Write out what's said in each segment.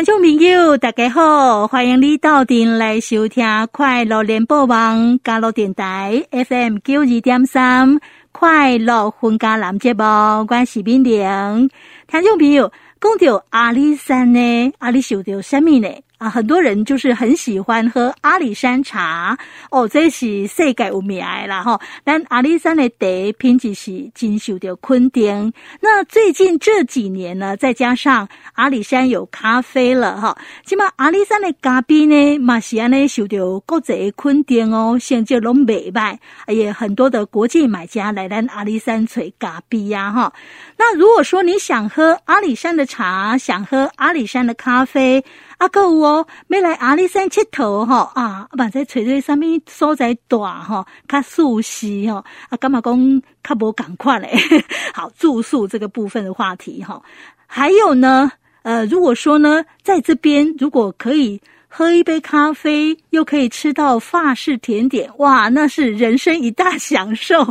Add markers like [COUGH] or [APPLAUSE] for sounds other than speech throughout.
听众朋友，大家好，欢迎你到店来收听快乐联播网加入电台 FM 九二点三快乐婚家男节目，我是冰玲。听众朋友，讲到阿里山呢，阿里受到什么呢？啊，很多人就是很喜欢喝阿里山茶哦，这是世界有名的啦哈。但阿里山的茶品质是真受到肯定。那最近这几年呢，再加上阿里山有咖啡了哈，起码阿里山的咖啡呢，嘛是安尼受到国际肯定哦，成绩拢袂歹，也很多的国际买家来咱阿里山找咖啡呀哈。那如果说你想喝阿里山的茶，想喝阿里山的咖啡。啊，阁有哦，要来阿里山佚佗吼啊，万在找这啥物所在大吼，较舒适吼，啊，干嘛讲较无赶快嘞？[LAUGHS] 好，住宿这个部分的话题哈，还有呢，呃，如果说呢，在这边如果可以。喝一杯咖啡，又可以吃到法式甜点，哇，那是人生一大享受。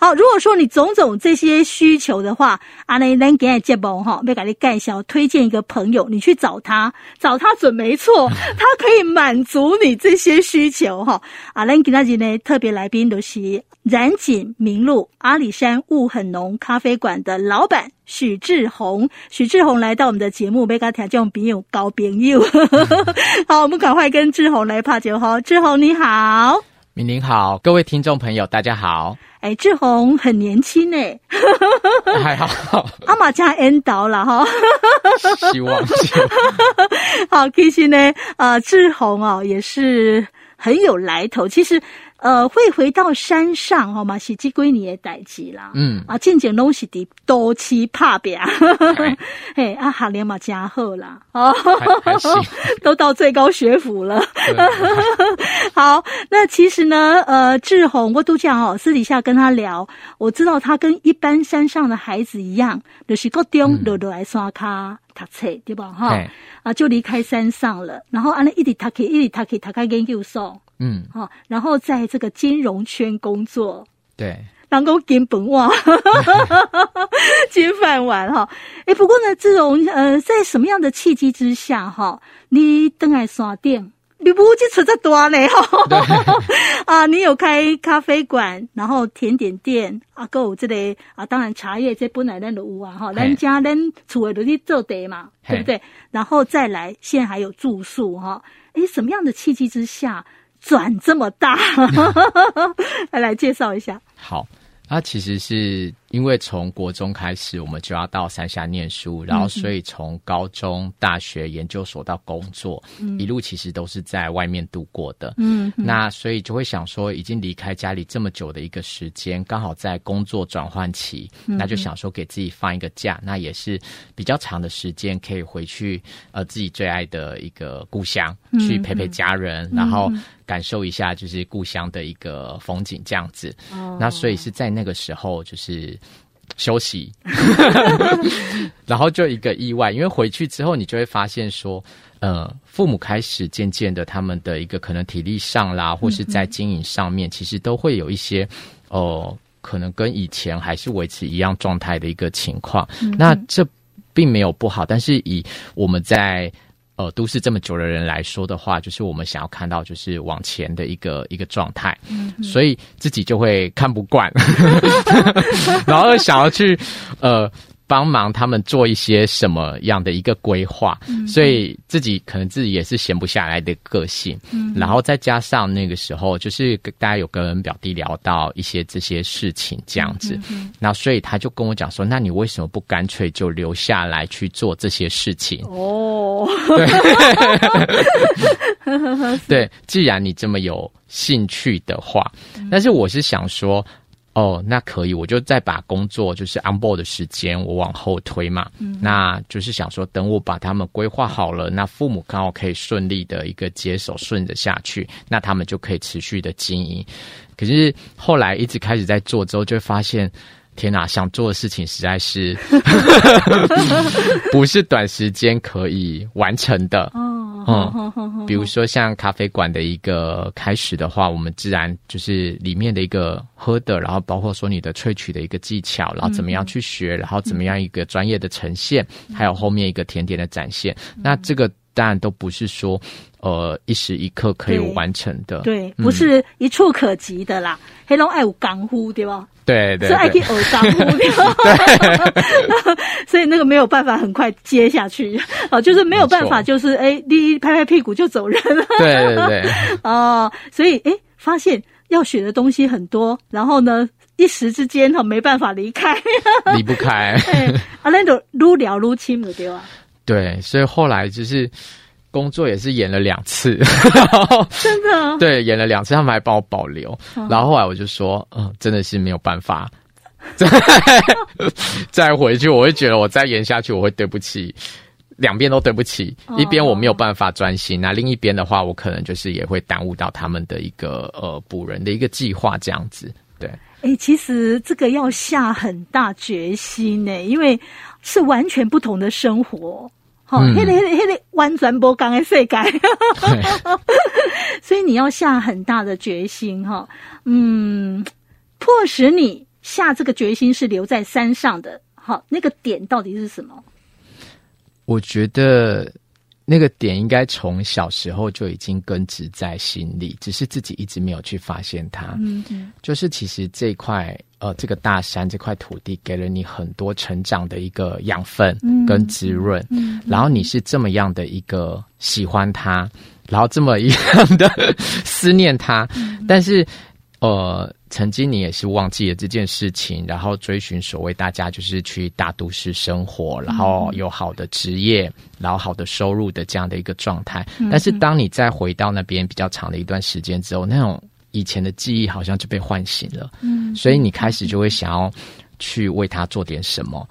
好，如果说你种种这些需求的话，阿内能给你接宝哈，要给你介绍推荐一个朋友，你去找他，找他准没错，他可以满足你这些需求哈。阿内给大家呢特别来宾都是染井名路阿里山雾很浓咖啡馆的老板。许志宏，许志宏来到我们的节目，被他听众朋友交朋友。[LAUGHS] 好，我们赶快跟志宏来拍球哈。志宏你好，敏玲好，各位听众朋友大家好。哎，志宏很年轻哎，还好。阿玛加 N 导了哈，希望。希望 [LAUGHS] 好，其实呢，呃，志宏哦也是很有来头，其实。呃，会回到山上，好吗？是这几年的代志啦。嗯啊，渐渐拢是的多期拍表，[LAUGHS] 嘿啊，学历嘛真好啦。哦，[LAUGHS] 都到最高学府了。[LAUGHS] 好，那其实呢，呃，志宏我都讲哦，私底下跟他聊，我知道他跟一般山上的孩子一样，就是各中落落来刷卡读册，对吧？哈啊，就离开山上了，然后安尼一直读起，一直读起，读开研究所。嗯，好，然后在这个金融圈工作，对，能够金本哇，[LAUGHS] 金饭碗哈。哎，不过呢，这种呃，在什么样的契机之下哈，你登来刷店，你不会出这多嘞哈？[LAUGHS] 啊，你有开咖啡馆，然后甜点店，啊，够这类啊，当然茶叶这本来咱都有啊哈，咱家咱厝的都是做茶嘛，对不对？然后再来，现在还有住宿哈。哎，什么样的契机之下？转这么大，[LAUGHS] 来介绍一下。好，它其实是。因为从国中开始，我们就要到山下念书，然后所以从高中、大学、研究所到工作，嗯、一路其实都是在外面度过的。嗯，那所以就会想说，已经离开家里这么久的一个时间，刚好在工作转换期，嗯、那就想说给自己放一个假，那也是比较长的时间，可以回去呃自己最爱的一个故乡去陪陪家人，嗯、然后感受一下就是故乡的一个风景这样子。哦、那所以是在那个时候就是。休息，[LAUGHS] 然后就一个意外，因为回去之后，你就会发现说，呃，父母开始渐渐的，他们的一个可能体力上啦，或是在经营上面，其实都会有一些，哦、呃，可能跟以前还是维持一样状态的一个情况。那这并没有不好，但是以我们在。呃，都市这么久的人来说的话，就是我们想要看到就是往前的一个一个状态，嗯、所以自己就会看不惯，[LAUGHS] [LAUGHS] 然后想要去呃。帮忙他们做一些什么样的一个规划，嗯、所以自己可能自己也是闲不下来的个性，嗯、然后再加上那个时候，就是大家有跟表弟聊到一些这些事情这样子，那、所以他就跟我讲说：“那你为什么不干脆就留下来去做这些事情？”哦，对，[LAUGHS] 对，既然你这么有兴趣的话，但是我是想说。哦，那可以，我就再把工作就是 on board 的时间我往后推嘛。嗯，那就是想说，等我把他们规划好了，那父母刚好可以顺利的一个接手，顺着下去，那他们就可以持续的经营。可是后来一直开始在做之后，就会发现，天哪，想做的事情实在是 [LAUGHS] 不是短时间可以完成的。哦嗯，比如说像咖啡馆的一个开始的话，我们自然就是里面的一个喝的，然后包括说你的萃取的一个技巧，然后怎么样去学，然后怎么样一个专业的呈现，还有后面一个甜点的展现。那这个当然都不是说呃一时一刻可以完成的，对，嗯、不是一触可及的啦。黑龙爱有港呼对吧？对对，是爱去耳港呼对吧？对，[LAUGHS] [LAUGHS] 所以那个没有办法很快接下去，[LAUGHS] 哦，就是没有办法，就是哎，你拍拍屁股就走人了。对对对，哦，所以哎，发现要学的东西很多，然后呢，一时之间哈没办法离开，离不开。哎，啊，那种撸聊撸亲的对吧？对，所以后来就是工作也是演了两次，[LAUGHS] 真的 [LAUGHS] 对，演了两次，他们还帮我保留。哦、然后后来我就说，嗯，真的是没有办法再 [LAUGHS] 再回去，我会觉得我再演下去，我会对不起两边都对不起。哦、一边我没有办法专心，那另一边的话，我可能就是也会耽误到他们的一个呃补人的一个计划这样子。对，哎、欸，其实这个要下很大决心呢，因为是完全不同的生活。好，那个、那个、那个完全不同的世界，[LAUGHS] 所以你要下很大的决心哈。嗯，迫使你下这个决心是留在山上的。好，那个点到底是什么？我觉得那个点应该从小时候就已经根植在心里，只是自己一直没有去发现它。嗯嗯，就是其实这块。呃，这个大山这块土地给了你很多成长的一个养分跟滋润，嗯然后你是这么样的一个喜欢它，然后这么一样的 [LAUGHS] 思念它，嗯、但是呃，曾经你也是忘记了这件事情，然后追寻所谓大家就是去大都市生活，然后有好的职业，然后好的收入的这样的一个状态。嗯、但是当你再回到那边比较长的一段时间之后，那种。以前的记忆好像就被唤醒了，嗯，所以你开始就会想要去为他做点什么，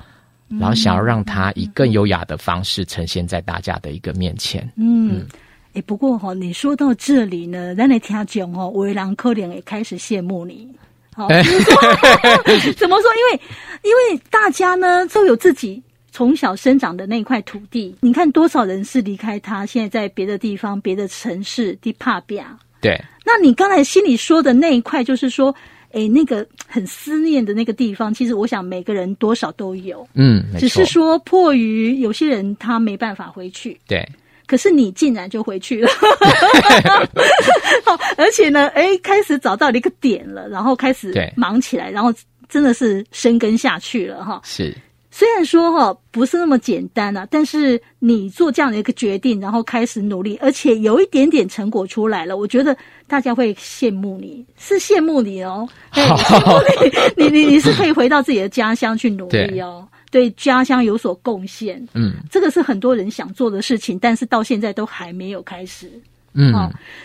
嗯、然后想要让他以更优雅的方式呈现在大家的一个面前，嗯欸，不过哈，你说到这里呢，咱来听讲哦，为人可能也开始羡慕你，好，怎么说？因为因为大家呢都有自己从小生长的那块土地，你看多少人是离开他，现在在别的地方、别的城市地帕比亚。对，那你刚才心里说的那一块，就是说，哎，那个很思念的那个地方，其实我想每个人多少都有，嗯，只是说迫于有些人他没办法回去，对，可是你竟然就回去了，[LAUGHS] 而且呢，哎，开始找到了一个点了，然后开始忙起来，然后真的是深耕下去了，哈，是。虽然说哈不是那么简单啊，但是你做这样的一个决定，然后开始努力，而且有一点点成果出来了，我觉得大家会羡慕你，是羡慕你哦，[LAUGHS] [LAUGHS] 你，你你你是可以回到自己的家乡去努力哦，对，对家乡有所贡献，嗯，这个是很多人想做的事情，但是到现在都还没有开始，嗯，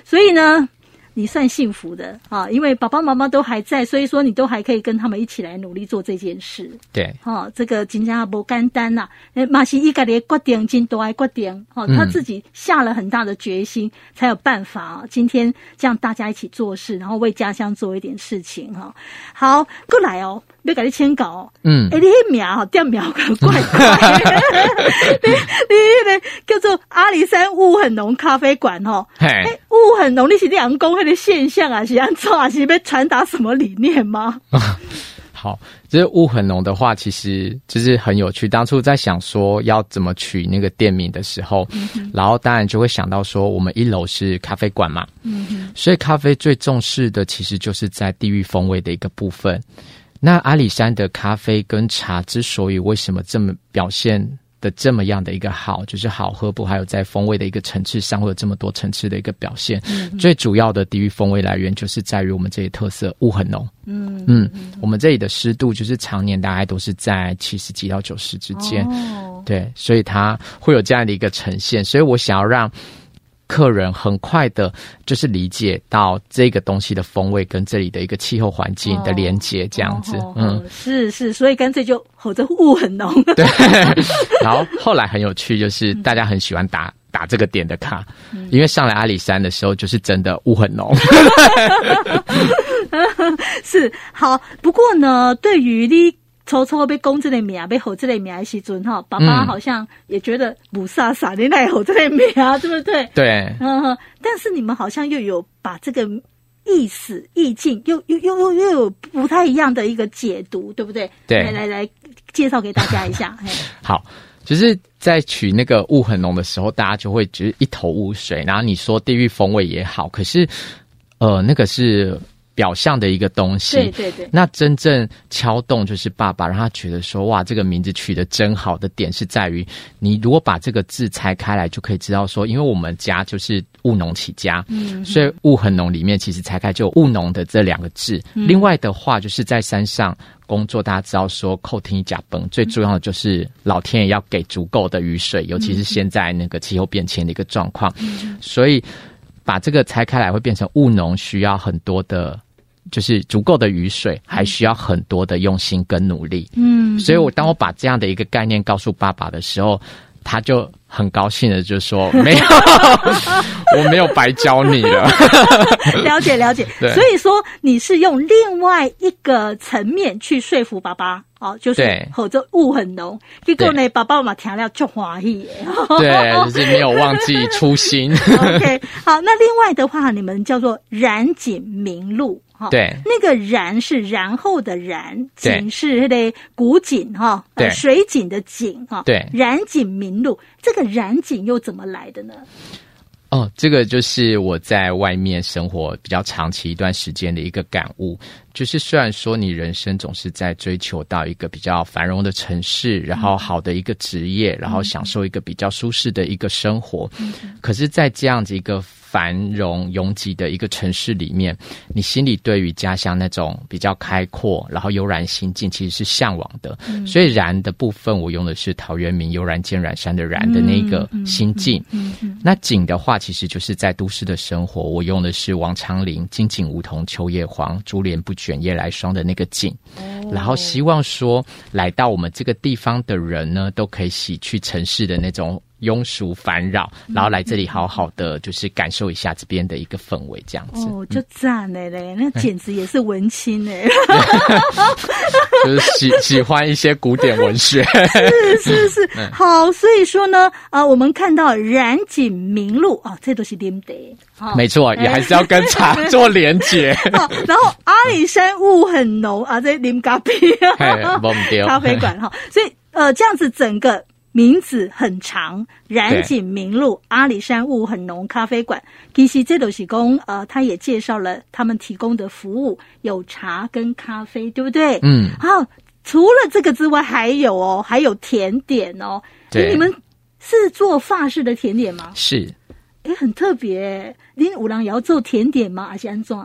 所以呢。你算幸福的啊，因为爸爸妈妈都还在，所以说你都还可以跟他们一起来努力做这件事。对，哈，这个真正不简单呐。马西一个的决定，金都爱决定，哈，他自己下了很大的决心，嗯、才有办法啊。今天这样大家一起做事，然后为家乡做一点事情，哈。好，过来哦，别给你签稿。嗯，哎、欸，你那名哈，店名怪怪。[LAUGHS] 你你那个叫做阿里山雾很浓咖啡馆，哈。嘿，雾很浓，你是两公。的现象啊，是安怎啊，是被传达什么理念吗？[LAUGHS] 好，这雾很浓的话，其实就是很有趣。当初在想说要怎么取那个店名的时候，嗯、然后当然就会想到说，我们一楼是咖啡馆嘛，嗯、所以咖啡最重视的其实就是在地域风味的一个部分。那阿里山的咖啡跟茶之所以为什么这么表现？的这么样的一个好，就是好喝不？还有在风味的一个层次上，会有这么多层次的一个表现。嗯、哼最主要的地域风味来源，就是在于我们这里特色雾很浓。嗯嗯，我们这里的湿度就是常年大概都是在七十几到九十之间。哦、对，所以它会有这样的一个呈现。所以我想要让。客人很快的，就是理解到这个东西的风味跟这里的一个气候环境的连接，这样子，哦、嗯，是是，所以干脆就吼着雾很浓。对，[LAUGHS] 然后后来很有趣，就是大家很喜欢打打这个点的卡，嗯、因为上来阿里山的时候，就是真的雾很浓。[LAUGHS] [LAUGHS] 是好，不过呢，对于你。抽抽被公这类名啊，被吼这类名的时阵哈，爸爸好像也觉得不飒飒的那吼这类名啊，对不对？对，嗯，但是你们好像又有把这个意思意境又又又又又有不太一样的一个解读，对不对？对，来来来，介绍给大家一下。好。就是在取那个雾很浓的时候，大家就会觉得一头雾水。然后你说地域风味也好，可是呃，那个是。表象的一个东西，对对对。那真正敲动就是爸爸让他觉得说，哇，这个名字取得真好的点是在于，你如果把这个字拆开来，就可以知道说，因为我们家就是务农起家，嗯，所以务很农里面其实拆开就有务农的这两个字。嗯。另外的话，就是在山上工作，大家知道说，扣听甲崩最重要的就是老天爷要给足够的雨水，尤其是现在那个气候变迁的一个状况，嗯，所以把这个拆开来会变成务农需要很多的。就是足够的雨水，还需要很多的用心跟努力。嗯，所以我当我把这样的一个概念告诉爸爸的时候，他就很高兴的就说：“ [LAUGHS] 没有，[LAUGHS] 我没有白教你了。[LAUGHS] ”了解了解。所以说你是用另外一个层面去说服爸爸哦，就是或者雾很浓，结果呢，爸爸妈妈听了就欢喜。对，就是没有忘记初心。OK，好，那另外的话，你们叫做染井明路。对，那个然是然后的然，井是的古井哈，呃，水井的井哈。对，然井明路，这个然井又怎么来的呢？哦，这个就是我在外面生活比较长期一段时间的一个感悟。就是虽然说你人生总是在追求到一个比较繁荣的城市，然后好的一个职业，然后享受一个比较舒适的一个生活，可是，在这样子一个。繁荣拥挤的一个城市里面，你心里对于家乡那种比较开阔，然后悠然心境，其实是向往的。嗯、所以“然”的部分，我用的是陶渊明“悠然见阮山”的“然”的那个心境。那“景”的话，其实就是在都市的生活，我用的是王昌龄“金井梧桐秋叶黄，珠帘不卷夜来霜”的那个“景”。哦、然后希望说，来到我们这个地方的人呢，都可以洗去城市的那种。庸俗烦扰，然后来这里好好的，就是感受一下这边的一个氛围，这样子。哦，就赞嘞嘞，那简直也是文青哎，[LAUGHS] 就是喜喜欢一些古典文学，是是是。好，所以说呢，啊，我们看到染井明路啊，这都是点的，没错，也还是要跟茶做连结。[LAUGHS] 然后阿里山雾很浓啊，在林咖啡，咖啡馆哈，所以呃，这样子整个。名字很长，染井名路阿里山雾很浓咖啡馆。其实这都是公呃，他也介绍了他们提供的服务，有茶跟咖啡，对不对？嗯。好，除了这个之外，还有哦，还有甜点哦。对，你们是做法式的甜点吗？是。哎，很特别。您五郎也要做甜点吗？还是安怎？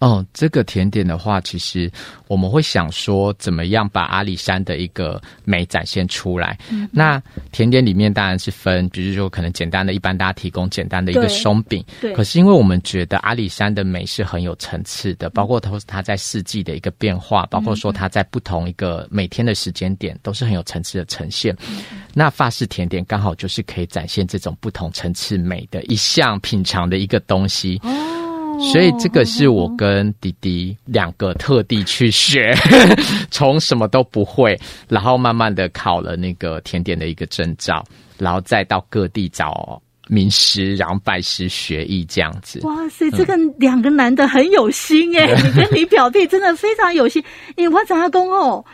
哦，这个甜点的话，其实我们会想说，怎么样把阿里山的一个美展现出来？嗯、那甜点里面当然是分，比如说可能简单的，一般大家提供简单的一个松饼。对。可是因为我们觉得阿里山的美是很有层次的，包括它它在四季的一个变化，包括说它在不同一个每天的时间点都是很有层次的呈现。嗯、那法式甜点刚好就是可以展现这种不同层次美的一项品尝的一个东西。哦。所以这个是我跟弟弟两个特地去学，[LAUGHS] 从什么都不会，然后慢慢的考了那个甜点的一个证照，然后再到各地找名师，然后拜师学艺这样子。哇塞，这个两个男的很有心哎，嗯、你跟你表弟真的非常有心。你我讲阿公哦。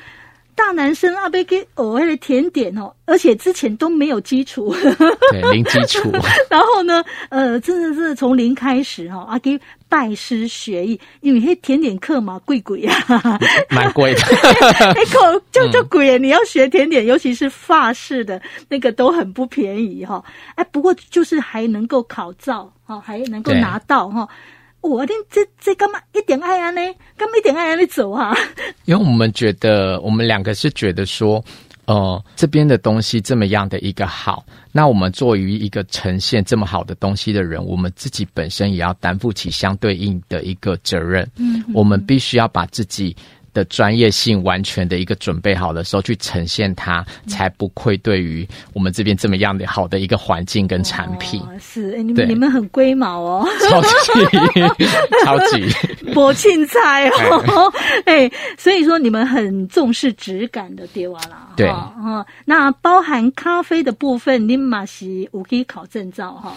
大男生阿贝给偶尔的甜点哦，而且之前都没有基础，[LAUGHS] 对，零基础。[LAUGHS] 然后呢，呃，真的是从零开始哈，阿给拜师学艺，因为那甜点课嘛，贵贵呀，[LAUGHS] 蛮贵的，一口就就贵。你要学甜点，尤其是法式的那个，都很不便宜哈。哎，不过就是还能够考照哈，还能够拿到哈。我听这这干嘛一点爱安呢？干嘛一点爱安你走啊？[LAUGHS] 因为我们觉得，我们两个是觉得说，呃，这边的东西这么样的一个好，那我们作为一个呈现这么好的东西的人，我们自己本身也要担负起相对应的一个责任。嗯哼，我们必须要把自己。的专业性完全的一个准备好的时候去呈现它，才不愧对于我们这边这么样的好的一个环境跟产品。哦、是，欸、你们你们很龟毛哦，超级。超级。[LAUGHS] 薄庆菜哦，哎、欸，[LAUGHS] 所以说你们很重视质感的对哇啦。对，哦，那包含咖啡的部分，你马西我可以考证照哈。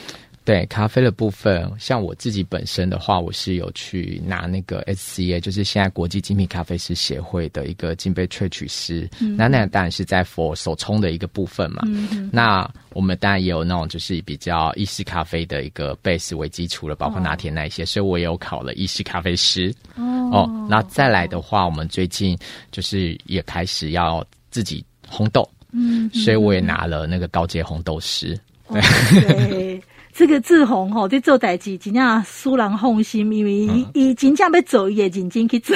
对咖啡的部分，像我自己本身的话，我是有去拿那个 SCA，就是现在国际精品咖啡师协会的一个金杯萃取师。嗯、那那当然是在 for 手冲的一个部分嘛。嗯、那我们当然也有那种就是比较意式咖啡的一个 base 为基础了，包括拿铁那一些，哦、所以我也有考了意式咖啡师。哦，哦，那再来的话，我们最近就是也开始要自己烘豆。嗯，所以我也拿了那个高阶烘豆师。对。[LAUGHS] 对这个志宏吼在做代志，真正输人放心，因为伊伊真正要走，也认真去走。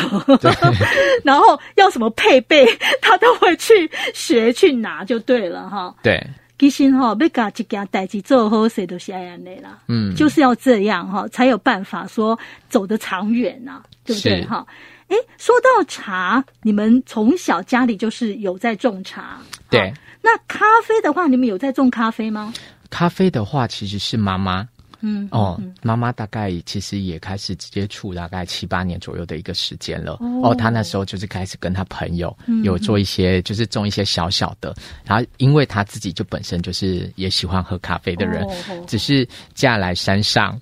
[LAUGHS] 然后要什么配备，[LAUGHS] 他都会去学去拿，就对了哈。对，其实哈，要搞一件代志做好，谁都是爱安内啦。嗯，就是要这样哈，才有办法说走得长远呐，对不对哈？哎是，说到茶，你们从小家里就是有在种茶，对。那咖啡的话，你们有在种咖啡吗？咖啡的话，其实是妈妈，嗯，哦，妈妈大概其实也开始接触大概七八年左右的一个时间了。哦，她那时候就是开始跟她朋友有做一些，就是种一些小小的。然后，因为她自己就本身就是也喜欢喝咖啡的人，只是嫁来山上，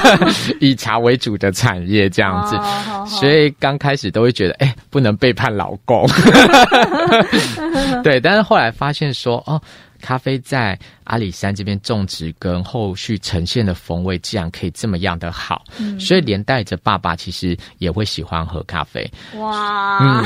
[LAUGHS] 以茶为主的产业这样子，所以刚开始都会觉得，哎，不能背叛老公。[LAUGHS] 对，但是后来发现说，哦。咖啡在阿里山这边种植跟后续呈现的风味，竟然可以这么样的好，嗯、所以连带着爸爸其实也会喜欢喝咖啡。哇，嗯、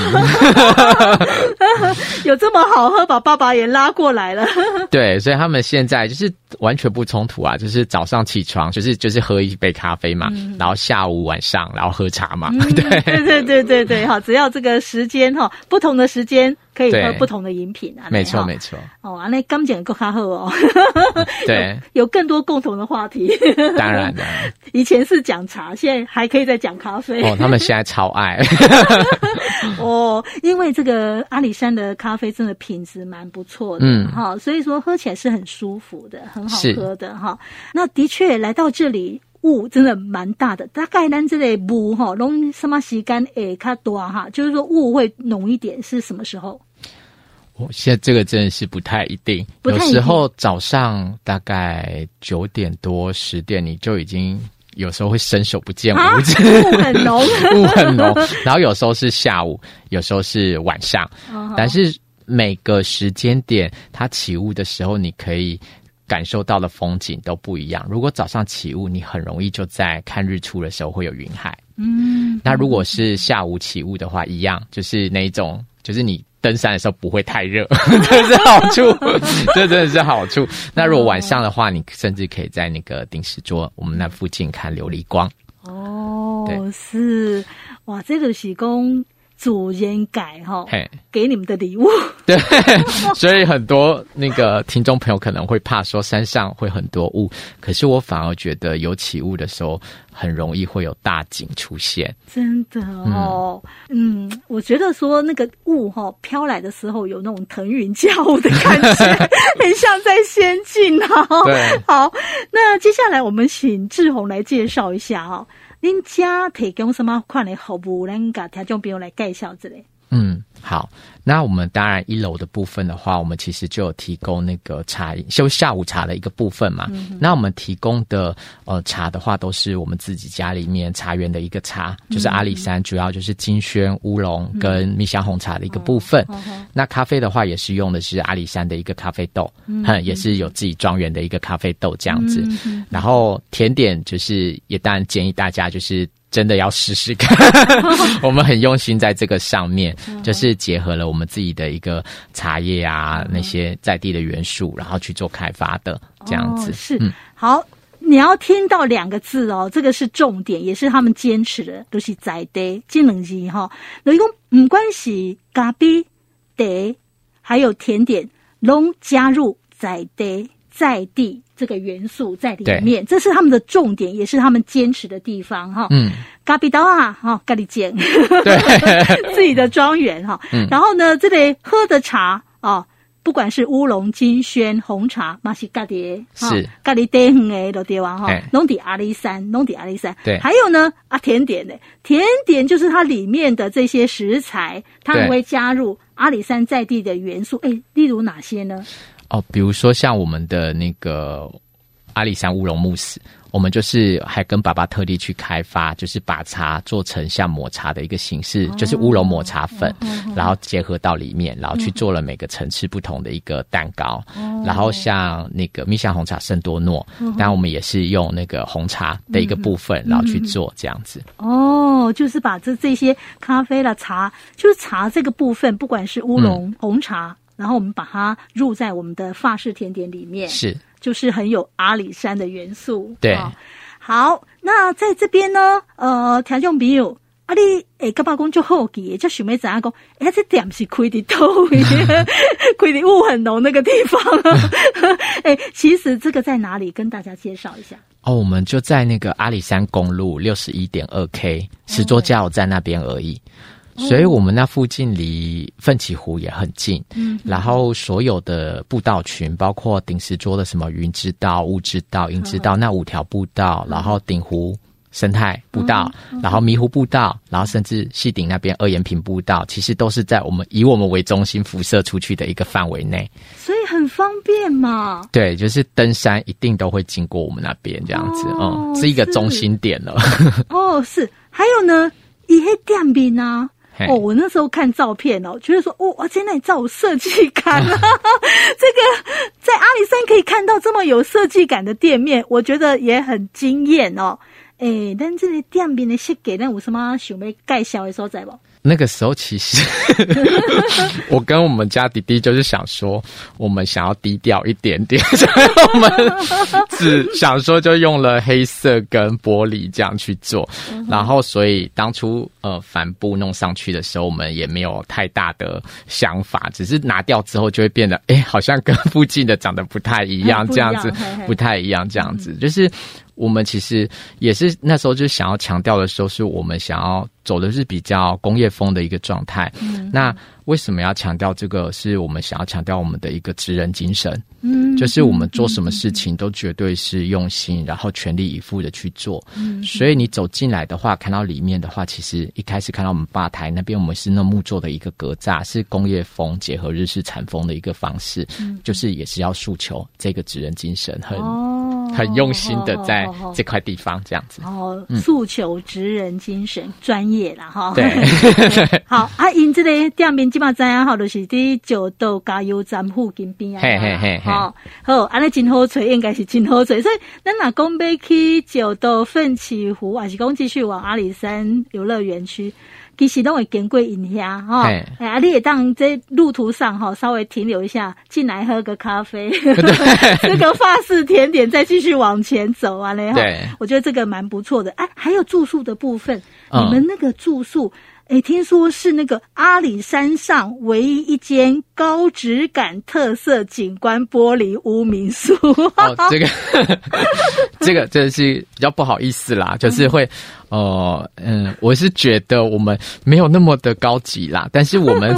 [LAUGHS] 有这么好喝，把爸爸也拉过来了。[LAUGHS] [LAUGHS] 对，所以他们现在就是完全不冲突啊，就是早上起床就是就是喝一杯咖啡嘛，嗯、然后下午晚上然后喝茶嘛。嗯、对，对对对对对，好，只要这个时间哈，不同的时间。可以喝不同的饮品啊，没错没错。哦，啊，那刚讲够哈喝哦，[LAUGHS] 对，有更多共同的话题。当然的，[LAUGHS] 以前是讲茶，现在还可以再讲咖啡。哦，他们现在超爱。[LAUGHS] 哦，因为这个阿里山的咖啡真的品质蛮不错的，嗯，哈，所以说喝起来是很舒服的，很好喝的哈。那的确来到这里。雾真的蛮大的，大概咱这里雾哈，拢什么时间诶较多哈？就是说雾会浓一点，是什么时候？我现在这个真的是不太一定，一定有时候早上大概九点多十点，你就已经有时候会伸手不见五指，雾很浓，[LAUGHS] 雾很浓。然后有时候是下午，有时候是晚上，但是每个时间点它起雾的时候，你可以。感受到的风景都不一样。如果早上起雾，你很容易就在看日出的时候会有云海。嗯，那如果是下午起雾的话，一样就是那一种，就是你登山的时候不会太热，[LAUGHS] 这是好处，[LAUGHS] 这真的是好处。那如果晚上的话，你甚至可以在那个顶石桌，我们那附近看琉璃光。哦，是哇，这个是讲。主人改哈，嘿给你们的礼物。[LAUGHS] 对，所以很多那个听众朋友可能会怕说山上会很多雾，可是我反而觉得有起雾的时候，很容易会有大景出现。真的哦，嗯，嗯，我觉得说那个雾哈飘来的时候，有那种腾云驾雾的感觉，[LAUGHS] 很像在仙境哦。对，好，那接下来我们请志宏来介绍一下哈。您家提供什么款的服务？能给听众朋友来介绍之类。嗯，好。那我们当然一楼的部分的话，我们其实就有提供那个茶，就下午茶的一个部分嘛。嗯、那我们提供的呃茶的话，都是我们自己家里面茶园的一个茶，就是阿里山主要就是金萱乌龙跟蜜香红茶的一个部分。那咖啡的话，也是用的是阿里山的一个咖啡豆，嗯，哼嗯，也是有自己庄园的一个咖啡豆这样子。嗯、然后甜点就是也当然建议大家就是。真的要试试看，[LAUGHS] 我们很用心在这个上面，就是结合了我们自己的一个茶叶啊，那些在地的元素，然后去做开发的这样子。哦、是，嗯、好，你要听到两个字哦，这个是重点，也是他们坚持的，都、就是在地技能机哈。那一共唔关系咖啡、茶，还有甜点，拢加入在地。在地这个元素在里面，对这是他们的重点，也是他们坚持的地方哈。嗯，咖比刀啊，哈，咖喱尖，对，[LAUGHS] 自己的庄园哈。嗯，然后呢，这里喝的茶啊，不管是乌龙、金萱、红茶，嘛是咖喱，是咖喱茶园的都对哇哈。拢在阿里山，拢在阿里山。对，还有呢啊，甜点呢甜点就是它里面的这些食材，它还会加入阿里山在地的元素。哎，例如哪些呢？哦，比如说像我们的那个阿里山乌龙慕斯。我们就是还跟爸爸特地去开发，就是把茶做成像抹茶的一个形式，哦、就是乌龙抹茶粉，哦、然后结合到里面，然后去做了每个层次不同的一个蛋糕。哦、然后像那个蜜香红茶圣多诺，当然、哦、我们也是用那个红茶的一个部分，嗯、然后去做这样子。哦，就是把这这些咖啡啦茶，就是茶这个部分，不管是乌龙、嗯、红茶，然后我们把它入在我们的法式甜点里面。是。就是很有阿里山的元素，对、哦。好，那在这边呢，呃，听众朋友，阿里诶，干嘛讲就好奇，就想要怎样讲？哎，这店是开的多，[LAUGHS] 开的雾很浓那个地方。[LAUGHS] 哎，其实这个在哪里？跟大家介绍一下。哦，我们就在那个阿里山公路六十一点二 K 石棹加油站那边而已。所以我们那附近离奋起湖也很近，嗯，然后所有的步道群，包括顶石桌的什么云之道、雾之道、阴之道那五条步道，然后顶湖生态步道，然后迷湖步道，然后甚至西顶那边二延平步道，其实都是在我们以我们为中心辐射出去的一个范围内，所以很方便嘛。对，就是登山一定都会经过我们那边这样子，嗯，是一个中心点了。哦，是，还有呢，一些店边呢。哦，我那时候看照片哦，觉得说，哦，哇，真的造设计感啊！[LAUGHS] 这个在阿里山可以看到这么有设计感的店面，我觉得也很惊艳哦。诶，但这里店面的设计，那有什么想要介绍的所在不？那个时候其实，[LAUGHS] 我跟我们家弟弟就是想说，我们想要低调一点点，所以我们只想说就用了黑色跟玻璃这样去做。然后，所以当初呃帆布弄上去的时候，我们也没有太大的想法，只是拿掉之后就会变得，哎，好像跟附近的长得不太一样，[LAUGHS] 这样子不太一样，这样子就是。我们其实也是那时候就想要强调的时候，是我们想要走的是比较工业风的一个状态。嗯，那为什么要强调这个？是我们想要强调我们的一个职人精神。嗯，就是我们做什么事情都绝对是用心，然后全力以赴的去做。嗯，所以你走进来的话，看到里面的话，其实一开始看到我们吧台那边，我们是那木做的一个格栅，是工业风结合日式禅风的一个方式。嗯，就是也是要诉求这个职人精神很。很用心的在这块地方这样子，哦，诉求职人精神，专、嗯、业啦哈。对，[LAUGHS] 好啊，因这个店面基本上好，就是在九斗加油站附近边啊。嘿嘿嘿，好，好，安尼真好找，应该是真好找。所以，咱若讲要去九斗奋起湖，还是讲继续往阿里山游乐园区？其实都会经过因遐哈，哎呀，你也当在路途上哈，稍微停留一下，进来喝个咖啡，[LAUGHS] 这个法式甜点，再继续往前走啊嘞哈。对，我觉得这个蛮不错的。哎，还有住宿的部分，你们那个住宿。哎，听说是那个阿里山上唯一一间高质感特色景观玻璃屋民宿。哦，这个，[LAUGHS] 这个真的是比较不好意思啦，就是会，哦、呃，嗯，我是觉得我们没有那么的高级啦，但是我们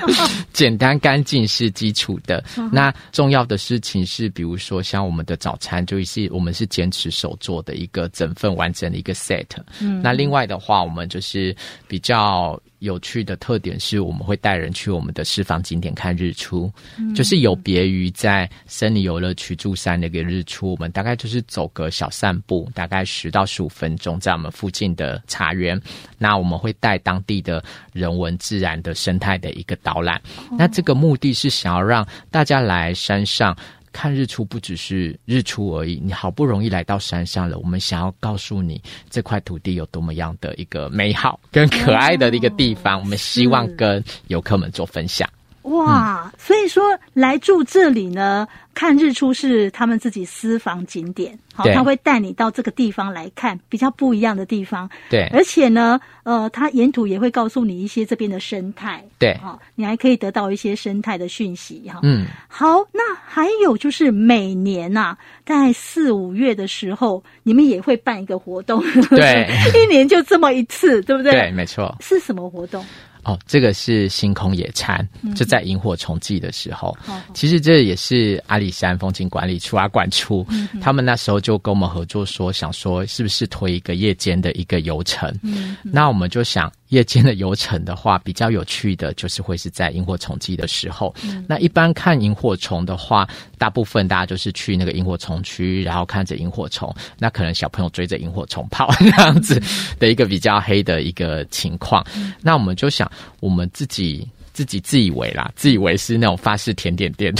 [LAUGHS] 简单干净是基础的。那重要的事情是，比如说像我们的早餐，就是我们是坚持手做的一个整份完整的一个 set。嗯，那另外的话，我们就是比较。有趣的特点是，我们会带人去我们的私房景点看日出，嗯、就是有别于在森林游乐区住山那个日出，我们大概就是走个小散步，大概十到十五分钟，在我们附近的茶园。那我们会带当地的人文、自然的生态的一个导览。哦、那这个目的是想要让大家来山上。看日出不只是日出而已，你好不容易来到山上了，我们想要告诉你这块土地有多么样的一个美好跟可爱的一个地方，哦、我们希望跟游客们做分享。哇，嗯、所以说来住这里呢，看日出是他们自己私房景点，好，他会带你到这个地方来看比较不一样的地方，对，而且呢，呃，他沿途也会告诉你一些这边的生态，对，好，你还可以得到一些生态的讯息，哈，嗯，好，那还有就是每年呐、啊，在四五月的时候，你们也会办一个活动，对，[LAUGHS] 一年就这么一次，对不对？对，没错，是什么活动？哦，这个是星空野餐，就在萤火虫季的时候。嗯、其实这也是阿里山风景管理处啊管处，嗯、他们那时候就跟我们合作说，想说是不是推一个夜间的一个游程。嗯、那我们就想，夜间的游程的话，比较有趣的就是会是在萤火虫季的时候。嗯、那一般看萤火虫的话，大部分大家就是去那个萤火虫区，然后看着萤火虫。那可能小朋友追着萤火虫跑 [LAUGHS] 那样子的一个比较黑的一个情况。嗯、那我们就想，我们自己。自己自以为啦，自以为是那种法式甜点店，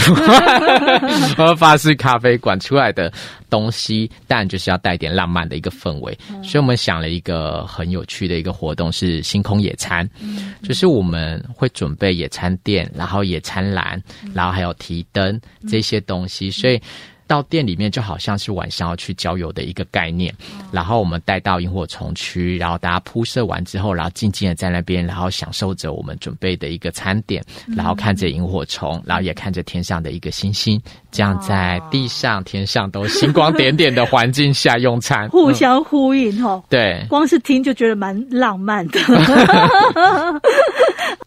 [LAUGHS] 和法式咖啡馆出来的东西，但就是要带点浪漫的一个氛围。嗯、所以我们想了一个很有趣的一个活动，是星空野餐，嗯、就是我们会准备野餐垫，然后野餐篮，然后还有提灯这些东西，所以。到店里面就好像是晚上要去郊游的一个概念，然后我们带到萤火虫区，然后大家铺设完之后，然后静静的在那边，然后享受着我们准备的一个餐点，然后看着萤火虫，然后也看着天上的一个星星，这样在地上、天上都星光点点的环境下用餐，互相呼应哦。对，光是听就觉得蛮浪漫的。[LAUGHS]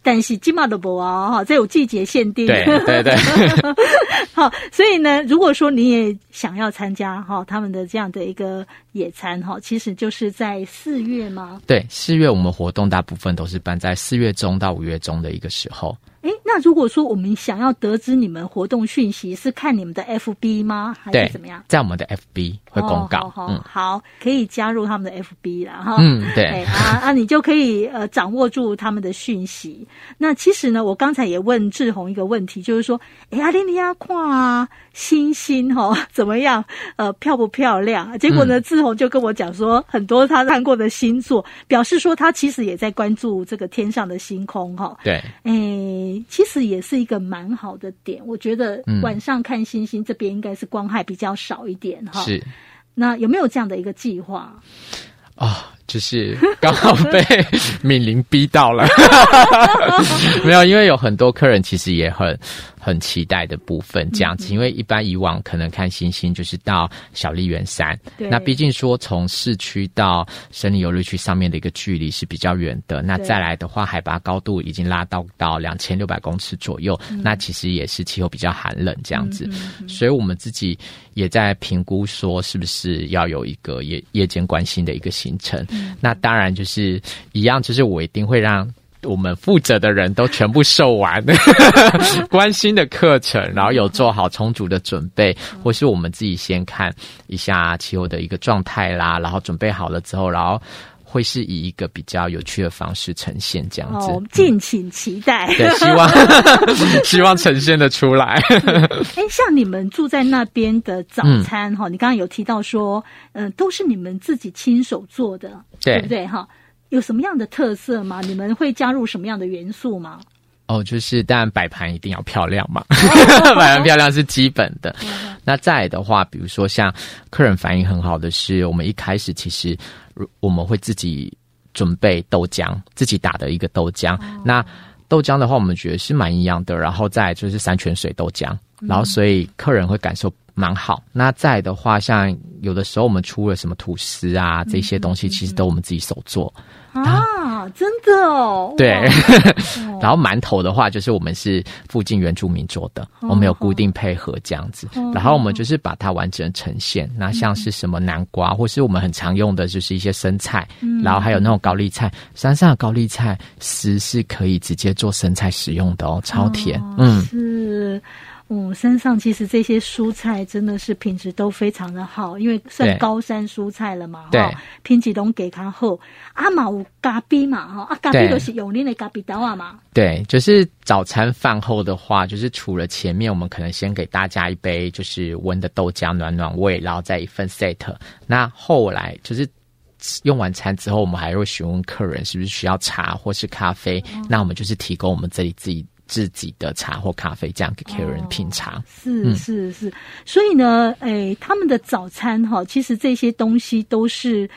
但是金马的博啊，哈，这有季节限定。对对对。[LAUGHS] 好，所以呢，如果说你也想要参加哈他们的这样的一个野餐哈，其实就是在四月吗？对，四月我们活动大部分都是办在四月中到五月中的一个时候。哎，那如果说我们想要得知你们活动讯息，是看你们的 FB 吗？还是怎么样？在我们的 FB 会公告。哦、好，好，嗯、好，可以加入他们的 FB 了哈。嗯，对。啊啊，你就可以呃掌握住他们的讯息。那其实呢，我刚才也问志宏一个问题，就是说，哎，阿丽尼亚看星星哈 [LAUGHS] 怎么样？呃，漂不漂亮？结果呢，志宏就跟我讲说，很多他看过的星座，表示说他其实也在关注这个天上的星空哈。对。哎。其实也是一个蛮好的点，我觉得晚上看星星这边应该是光害比较少一点哈。是，那有没有这样的一个计划？哦，就是刚好被敏玲逼到了，[LAUGHS] 没有，因为有很多客人其实也很。很期待的部分，这样子，因为一般以往可能看星星就是到小笠原山，对。那毕竟说从市区到森林游乐区上面的一个距离是比较远的，那再来的话，海拔高度已经拉到到两千六百公尺左右，嗯、那其实也是气候比较寒冷这样子，所以我们自己也在评估说是不是要有一个夜夜间观星的一个行程，嗯、那当然就是一样，就是我一定会让。我们负责的人都全部受完 [LAUGHS] 关心的课程，然后有做好充足的准备，或是我们自己先看一下气候的一个状态啦，然后准备好了之后，然后会是以一个比较有趣的方式呈现这样子。哦，敬请期待。嗯、对，希望 [LAUGHS] 希望呈现的出来。[LAUGHS] 哎，像你们住在那边的早餐哈，嗯、你刚刚有提到说，嗯、呃，都是你们自己亲手做的，对，对不对哈？有什么样的特色吗？你们会加入什么样的元素吗？哦，就是当然摆盘一定要漂亮嘛，[LAUGHS] 摆盘漂亮是基本的。那再来的话，比如说像客人反应很好的是，我们一开始其实我们会自己准备豆浆，自己打的一个豆浆。哦、那豆浆的话，我们觉得是蛮营养的。然后再来就是山泉水豆浆，然后所以客人会感受蛮好。那再的话，像有的时候我们出了什么吐司啊这些东西，其实都我们自己手做。啊，真的哦！对，[LAUGHS] 然后馒头的话，就是我们是附近原住民做的，我们有固定配合这样子。然后我们就是把它完整呈现。那像是什么南瓜，或是我们很常用的就是一些生菜，然后还有那种高丽菜，山上的高丽菜丝是可以直接做生菜使用的哦，超甜。嗯，是。嗯，山上其实这些蔬菜真的是品质都非常的好，因为算高山蔬菜了嘛，哈，品质都给它好。阿嘛有咖啡嘛，哈，啊咖啡都是用你的咖啡豆啊嘛。对，就是早餐饭后的话，就是除了前面我们可能先给大家一杯就是温的豆浆暖暖胃，然后再一份 set。那后来就是用完餐之后，我们还会询问客人是不是需要茶或是咖啡，嗯、那我们就是提供我们这里自己。自己的茶或咖啡，这样给客人品尝。哦。是是是，所以呢，哎，他们的早餐哈，其实这些东西都是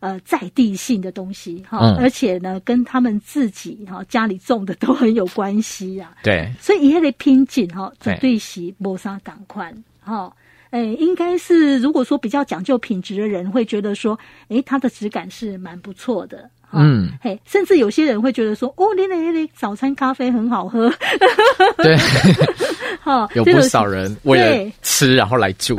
呃在地性的东西哈，嗯、而且呢，跟他们自己哈家里种的都很有关系啊。对，所以也得拼紧哈，绝对席磨砂赶快哈。诶，应该是如果说比较讲究品质的人，会觉得说，诶，它的质感是蛮不错的。嗯，嘿，甚至有些人会觉得说，哦，你那那早餐咖啡很好喝，[LAUGHS] 对，[LAUGHS] 哈，有不少人为了吃然后来住，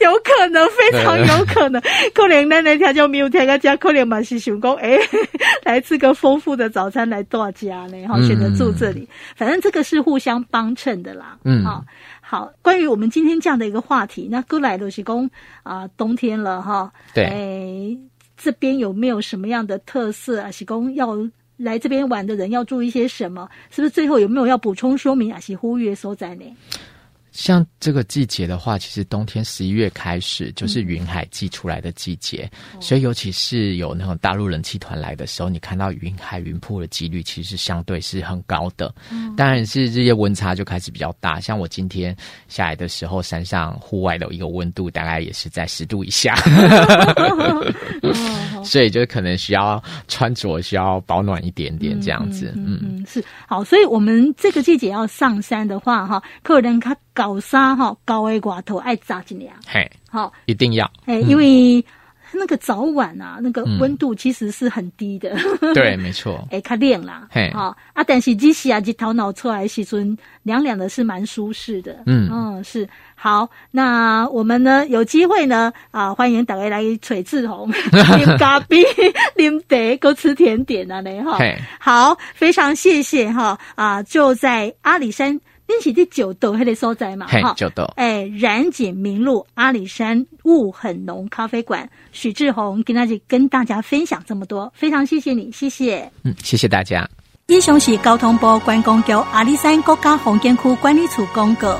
有可能，非常有可能。可能那那天就没有听个家，可能嘛是想讲，哎，[LAUGHS] 来吃个丰富的早餐来大家呢，哈，选择住这里。反正这个是互相帮衬的啦。嗯，好，好。关于我们今天这样的一个话题，那过来的是公啊，冬天了哈。对。哎，这边有没有什么样的特色啊？是公要来这边玩的人要注意些什么？是不是最后有没有要补充说明啊？是呼吁所在呢？像这个季节的话，其实冬天十一月开始就是云海季出来的季节，嗯、所以尤其是有那种大陆人气团来的时候，你看到云海云瀑的几率其实相对是很高的。嗯、当然是日夜温差就开始比较大，像我今天下来的时候，山上户外的一个温度大概也是在十度以下，[LAUGHS] [LAUGHS] 所以就可能需要穿着需要保暖一点点这样子。嗯，嗯，嗯，是好，所以我们这个季节要上山的话，哈，客人他。高山哈，高的外头爱扎一点，嘿，好，一定要，哎，因为那个早晚啊，那个温度其实是很低的，[LAUGHS] 对，没错，哎，较冷啦，嘿，好啊，但是即使啊，日头脑出来时阵凉凉的，是蛮舒适的，嗯。嗯，是。好，那我们呢有机会呢啊，欢迎大家来垂志红，[LAUGHS] 啉咖啡，[LAUGHS] 啉茶，够吃甜点啊，嘞哈，好，非常谢谢哈啊，就在阿里山。天喜第九斗迄个所在嘛？哈，九斗。哎，染锦名路阿里山雾很浓咖啡馆，许志宏跟大家跟大家分享这么多，非常谢谢你，谢谢。嗯，谢谢大家。以上是交通部观光局阿里山国家风景区管理处公告。